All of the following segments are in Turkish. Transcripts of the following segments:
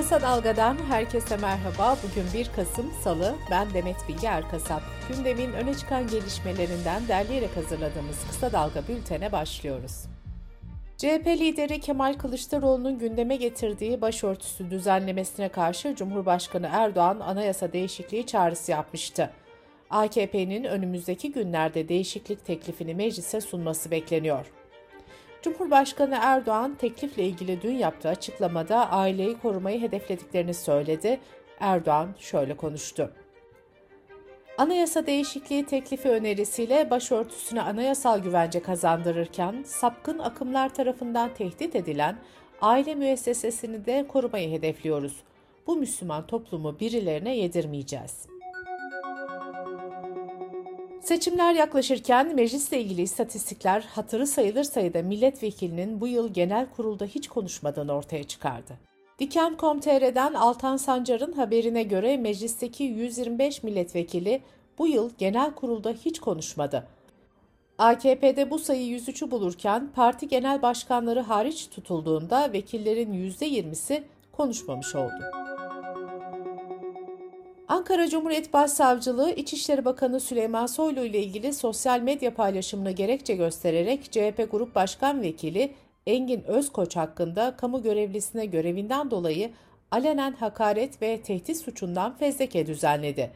Kısa Dalga'dan herkese merhaba. Bugün 1 Kasım Salı. Ben Demet Bilge Erkasap. Gündemin öne çıkan gelişmelerinden derleyerek hazırladığımız Kısa Dalga bültene başlıyoruz. CHP lideri Kemal Kılıçdaroğlu'nun gündeme getirdiği başörtüsü düzenlemesine karşı Cumhurbaşkanı Erdoğan anayasa değişikliği çağrısı yapmıştı. AKP'nin önümüzdeki günlerde değişiklik teklifini meclise sunması bekleniyor. Cumhurbaşkanı Erdoğan teklifle ilgili dün yaptığı açıklamada aileyi korumayı hedeflediklerini söyledi. Erdoğan şöyle konuştu. Anayasa değişikliği teklifi önerisiyle başörtüsüne anayasal güvence kazandırırken sapkın akımlar tarafından tehdit edilen aile müessesesini de korumayı hedefliyoruz. Bu Müslüman toplumu birilerine yedirmeyeceğiz. Seçimler yaklaşırken meclisle ilgili istatistikler hatırı sayılır sayıda milletvekilinin bu yıl genel kurulda hiç konuşmadığını ortaya çıkardı. Diken.com.tr'den Altan Sancar'ın haberine göre meclisteki 125 milletvekili bu yıl genel kurulda hiç konuşmadı. AKP'de bu sayı 103'ü bulurken parti genel başkanları hariç tutulduğunda vekillerin %20'si konuşmamış oldu. Ankara Cumhuriyet Başsavcılığı İçişleri Bakanı Süleyman Soylu ile ilgili sosyal medya paylaşımını gerekçe göstererek CHP Grup Başkan Vekili Engin Özkoç hakkında kamu görevlisine görevinden dolayı alenen hakaret ve tehdit suçundan fezleke düzenledi.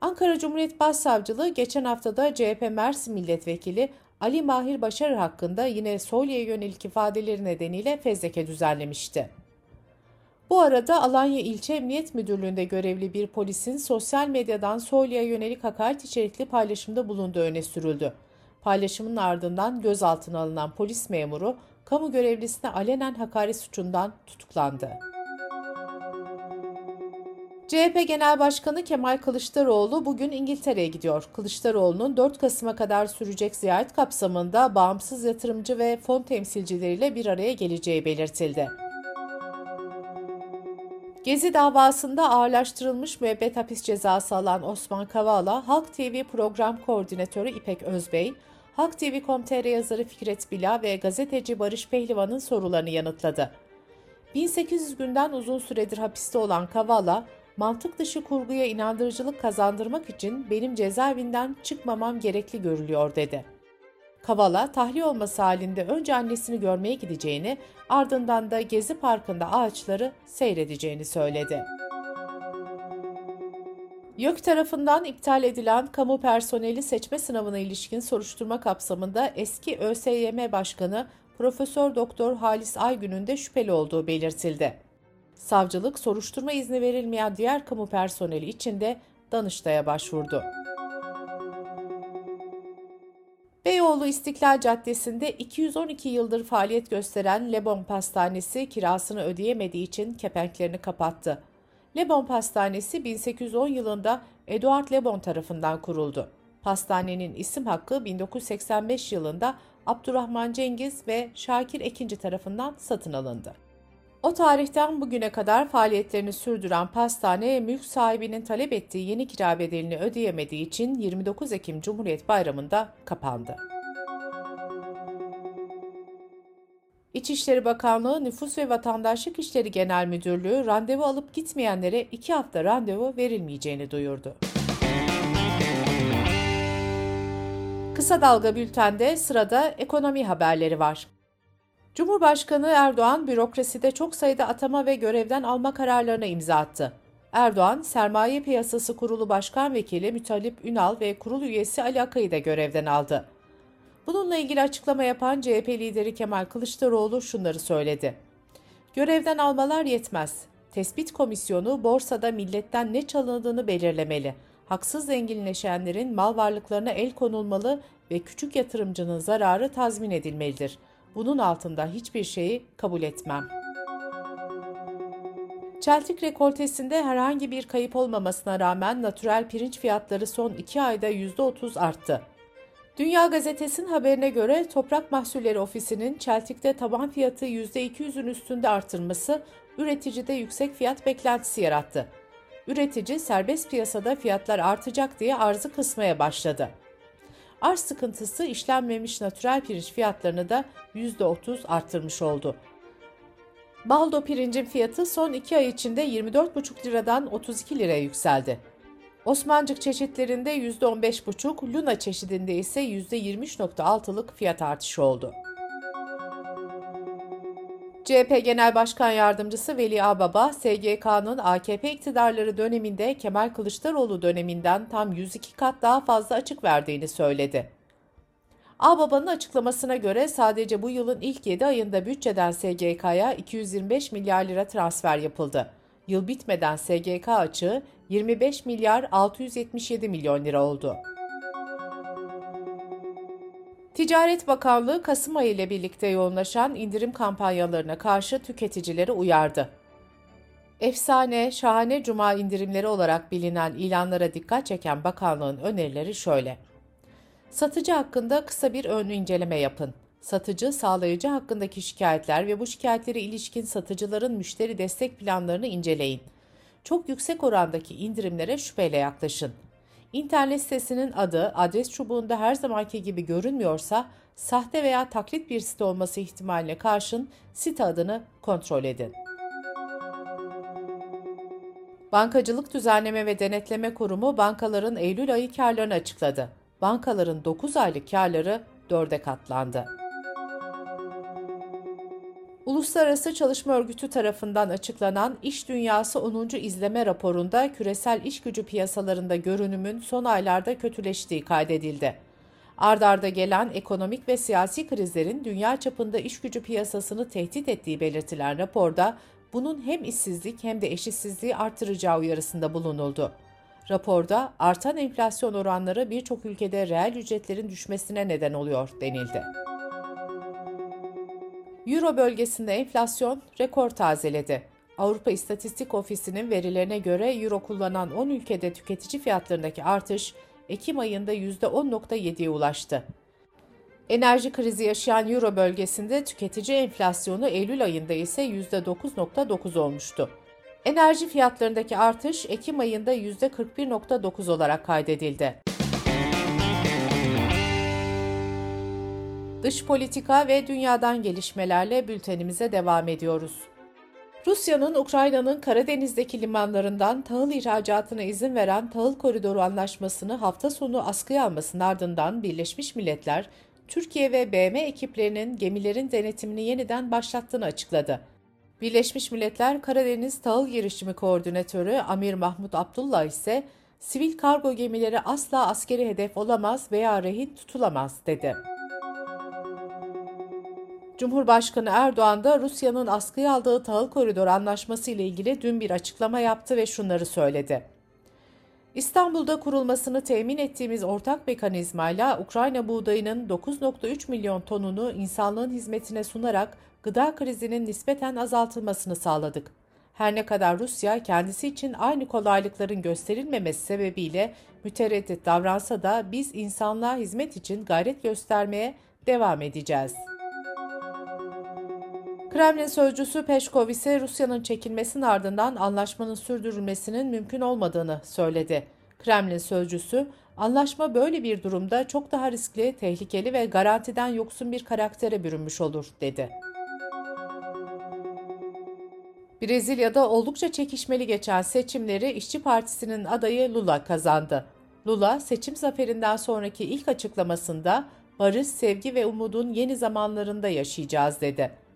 Ankara Cumhuriyet Başsavcılığı geçen haftada CHP Mersin Milletvekili Ali Mahir Başarı hakkında yine Soylu'ya yönelik ifadeleri nedeniyle fezleke düzenlemişti. Bu arada Alanya İlçe Emniyet Müdürlüğü'nde görevli bir polisin sosyal medyadan Soylu'ya yönelik hakaret içerikli paylaşımda bulunduğu öne sürüldü. Paylaşımın ardından gözaltına alınan polis memuru, kamu görevlisine alenen hakaret suçundan tutuklandı. CHP Genel Başkanı Kemal Kılıçdaroğlu bugün İngiltere'ye gidiyor. Kılıçdaroğlu'nun 4 Kasım'a kadar sürecek ziyaret kapsamında bağımsız yatırımcı ve fon temsilcileriyle bir araya geleceği belirtildi. Gezi davasında ağırlaştırılmış müebbet hapis cezası alan Osman Kavala, Halk TV program koordinatörü İpek Özbey, Halk TV.com.tr yazarı Fikret Bila ve gazeteci Barış Pehlivan'ın sorularını yanıtladı. 1800 günden uzun süredir hapiste olan Kavala, mantık dışı kurguya inandırıcılık kazandırmak için benim cezaevinden çıkmamam gerekli görülüyor dedi. Kavala tahliye olması halinde önce annesini görmeye gideceğini, ardından da Gezi Parkı'nda ağaçları seyredeceğini söyledi. YÖK tarafından iptal edilen kamu personeli seçme sınavına ilişkin soruşturma kapsamında eski ÖSYM Başkanı Profesör Doktor Halis Aygün'ün de şüpheli olduğu belirtildi. Savcılık soruşturma izni verilmeyen diğer kamu personeli için de Danıştay'a başvurdu. Beyoğlu İstiklal Caddesi'nde 212 yıldır faaliyet gösteren Lebon Pastanesi kirasını ödeyemediği için kepenklerini kapattı. Lebon Pastanesi 1810 yılında Eduard Lebon tarafından kuruldu. Pastanenin isim hakkı 1985 yılında Abdurrahman Cengiz ve Şakir Ekinci tarafından satın alındı. O tarihten bugüne kadar faaliyetlerini sürdüren pastane, mülk sahibinin talep ettiği yeni kira bedelini ödeyemediği için 29 Ekim Cumhuriyet Bayramı'nda kapandı. İçişleri Bakanlığı Nüfus ve Vatandaşlık İşleri Genel Müdürlüğü randevu alıp gitmeyenlere 2 hafta randevu verilmeyeceğini duyurdu. Kısa Dalga Bülten'de sırada ekonomi haberleri var. Cumhurbaşkanı Erdoğan bürokraside çok sayıda atama ve görevden alma kararlarına imza attı. Erdoğan, Sermaye Piyasası Kurulu Başkan Vekili Mütalip Ünal ve kurul üyesi Ali Akay'ı da görevden aldı. Bununla ilgili açıklama yapan CHP lideri Kemal Kılıçdaroğlu şunları söyledi. Görevden almalar yetmez. Tespit komisyonu borsada milletten ne çalındığını belirlemeli. Haksız zenginleşenlerin mal varlıklarına el konulmalı ve küçük yatırımcının zararı tazmin edilmelidir. Bunun altında hiçbir şeyi kabul etmem. Çeltik rekoltesinde herhangi bir kayıp olmamasına rağmen natürel pirinç fiyatları son 2 ayda %30 arttı. Dünya Gazetesi'nin haberine göre Toprak Mahsulleri Ofisi'nin Çeltik'te taban fiyatı %200'ün üstünde artırması üreticide yüksek fiyat beklentisi yarattı. Üretici serbest piyasada fiyatlar artacak diye arzı kısmaya başladı. Arz sıkıntısı işlenmemiş natürel pirinç fiyatlarını da %30 arttırmış oldu. Baldo pirincin fiyatı son 2 ay içinde 24,5 liradan 32 liraya yükseldi. Osmancık çeşitlerinde %15,5, Luna çeşidinde ise %23,6'lık fiyat artışı oldu. CHP Genel Başkan Yardımcısı Veli Ağbaba, SGK'nın AKP iktidarları döneminde Kemal Kılıçdaroğlu döneminden tam 102 kat daha fazla açık verdiğini söyledi. Ağbaba'nın açıklamasına göre sadece bu yılın ilk 7 ayında bütçeden SGK'ya 225 milyar lira transfer yapıldı. Yıl bitmeden SGK açığı 25 milyar 677 milyon lira oldu. Ticaret Bakanlığı Kasım ayı ile birlikte yoğunlaşan indirim kampanyalarına karşı tüketicileri uyardı. Efsane, şahane cuma indirimleri olarak bilinen ilanlara dikkat çeken bakanlığın önerileri şöyle. Satıcı hakkında kısa bir ön inceleme yapın. Satıcı, sağlayıcı hakkındaki şikayetler ve bu şikayetlere ilişkin satıcıların müşteri destek planlarını inceleyin. Çok yüksek orandaki indirimlere şüpheyle yaklaşın. İnternet sitesinin adı adres çubuğunda her zamanki gibi görünmüyorsa sahte veya taklit bir site olması ihtimaline karşın site adını kontrol edin. Bankacılık Düzenleme ve Denetleme Kurumu bankaların Eylül ayı karlarını açıkladı. Bankaların 9 aylık karları 4'e katlandı. Uluslararası Çalışma Örgütü tarafından açıklanan İş Dünyası 10. izleme raporunda küresel iş gücü piyasalarında görünümün son aylarda kötüleştiği kaydedildi. Ardarda gelen ekonomik ve siyasi krizlerin dünya çapında iş gücü piyasasını tehdit ettiği belirtilen raporda bunun hem işsizlik hem de eşitsizliği artıracağı uyarısında bulunuldu. Raporda artan enflasyon oranları birçok ülkede reel ücretlerin düşmesine neden oluyor denildi. Euro bölgesinde enflasyon rekor tazeledi. Avrupa İstatistik Ofisi'nin verilerine göre euro kullanan 10 ülkede tüketici fiyatlarındaki artış Ekim ayında %10.7'ye ulaştı. Enerji krizi yaşayan euro bölgesinde tüketici enflasyonu Eylül ayında ise %9.9 olmuştu. Enerji fiyatlarındaki artış Ekim ayında %41.9 olarak kaydedildi. Dış politika ve dünyadan gelişmelerle bültenimize devam ediyoruz. Rusya'nın Ukrayna'nın Karadeniz'deki limanlarından tahıl ihracatına izin veren tahıl koridoru anlaşmasını hafta sonu askıya almasının ardından Birleşmiş Milletler, Türkiye ve BM ekiplerinin gemilerin denetimini yeniden başlattığını açıkladı. Birleşmiş Milletler Karadeniz Tahıl Girişimi Koordinatörü Amir Mahmut Abdullah ise sivil kargo gemileri asla askeri hedef olamaz veya rehin tutulamaz dedi. Cumhurbaşkanı Erdoğan da Rusya'nın askıya aldığı tahıl koridoru anlaşması ile ilgili dün bir açıklama yaptı ve şunları söyledi. İstanbul'da kurulmasını temin ettiğimiz ortak mekanizmayla Ukrayna buğdayının 9.3 milyon tonunu insanlığın hizmetine sunarak gıda krizinin nispeten azaltılmasını sağladık. Her ne kadar Rusya kendisi için aynı kolaylıkların gösterilmemesi sebebiyle mütereddit davransa da biz insanlığa hizmet için gayret göstermeye devam edeceğiz. Kremlin sözcüsü Peşkov ise Rusya'nın çekilmesinin ardından anlaşmanın sürdürülmesinin mümkün olmadığını söyledi. Kremlin sözcüsü, anlaşma böyle bir durumda çok daha riskli, tehlikeli ve garantiden yoksun bir karaktere bürünmüş olur, dedi. Brezilya'da oldukça çekişmeli geçen seçimleri İşçi Partisi'nin adayı Lula kazandı. Lula, seçim zaferinden sonraki ilk açıklamasında barış, sevgi ve umudun yeni zamanlarında yaşayacağız dedi.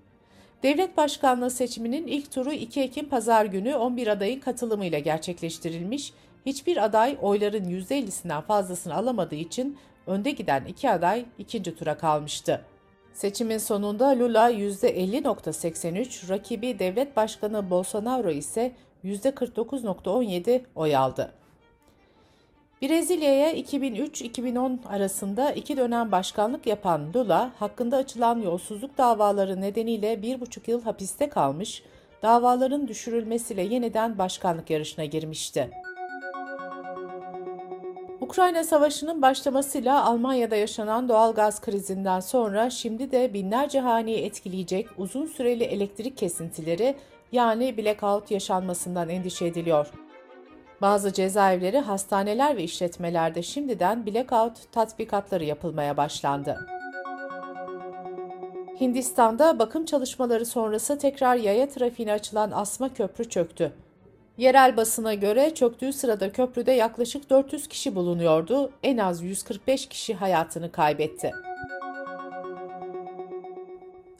Devlet başkanlığı seçiminin ilk turu 2 Ekim pazar günü 11 adayın katılımıyla gerçekleştirilmiş. Hiçbir aday oyların %50'sinden fazlasını alamadığı için önde giden iki aday ikinci tura kalmıştı. Seçimin sonunda Lula %50.83, rakibi devlet başkanı Bolsonaro ise %49.17 oy aldı. Brezilya'ya 2003-2010 arasında iki dönem başkanlık yapan Lula, hakkında açılan yolsuzluk davaları nedeniyle bir buçuk yıl hapiste kalmış, davaların düşürülmesiyle yeniden başkanlık yarışına girmişti. Ukrayna Savaşı'nın başlamasıyla Almanya'da yaşanan doğal gaz krizinden sonra şimdi de binlerce haneyi etkileyecek uzun süreli elektrik kesintileri yani blackout yaşanmasından endişe ediliyor. Bazı cezaevleri, hastaneler ve işletmelerde şimdiden blackout tatbikatları yapılmaya başlandı. Hindistan'da bakım çalışmaları sonrası tekrar yaya trafiğine açılan asma köprü çöktü. Yerel basına göre çöktüğü sırada köprüde yaklaşık 400 kişi bulunuyordu. En az 145 kişi hayatını kaybetti.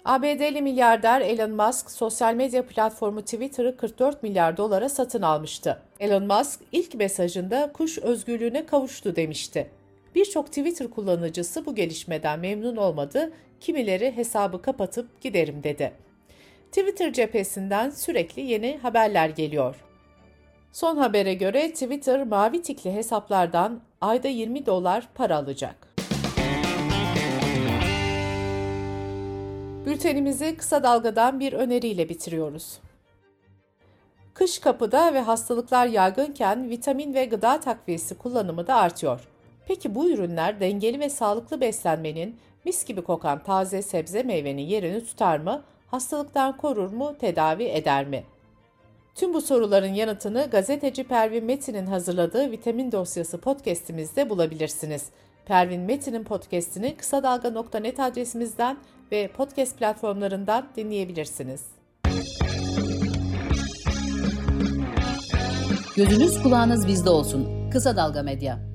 ABD'li milyarder Elon Musk sosyal medya platformu Twitter'ı 44 milyar dolara satın almıştı. Elon Musk ilk mesajında kuş özgürlüğüne kavuştu demişti. Birçok Twitter kullanıcısı bu gelişmeden memnun olmadı, kimileri hesabı kapatıp giderim dedi. Twitter cephesinden sürekli yeni haberler geliyor. Son habere göre Twitter mavi tikli hesaplardan ayda 20 dolar para alacak. Bültenimizi kısa dalgadan bir öneriyle bitiriyoruz. Kış kapıda ve hastalıklar yaygınken vitamin ve gıda takviyesi kullanımı da artıyor. Peki bu ürünler dengeli ve sağlıklı beslenmenin mis gibi kokan taze sebze meyvenin yerini tutar mı? Hastalıktan korur mu? Tedavi eder mi? Tüm bu soruların yanıtını gazeteci Pervin Metin'in hazırladığı Vitamin Dosyası podcast'imizde bulabilirsiniz. Pervin Metin'in podcast'ini kısa dalga.net adresimizden ve podcast platformlarından dinleyebilirsiniz. Gözünüz kulağınız bizde olsun. Kısa Dalga Medya.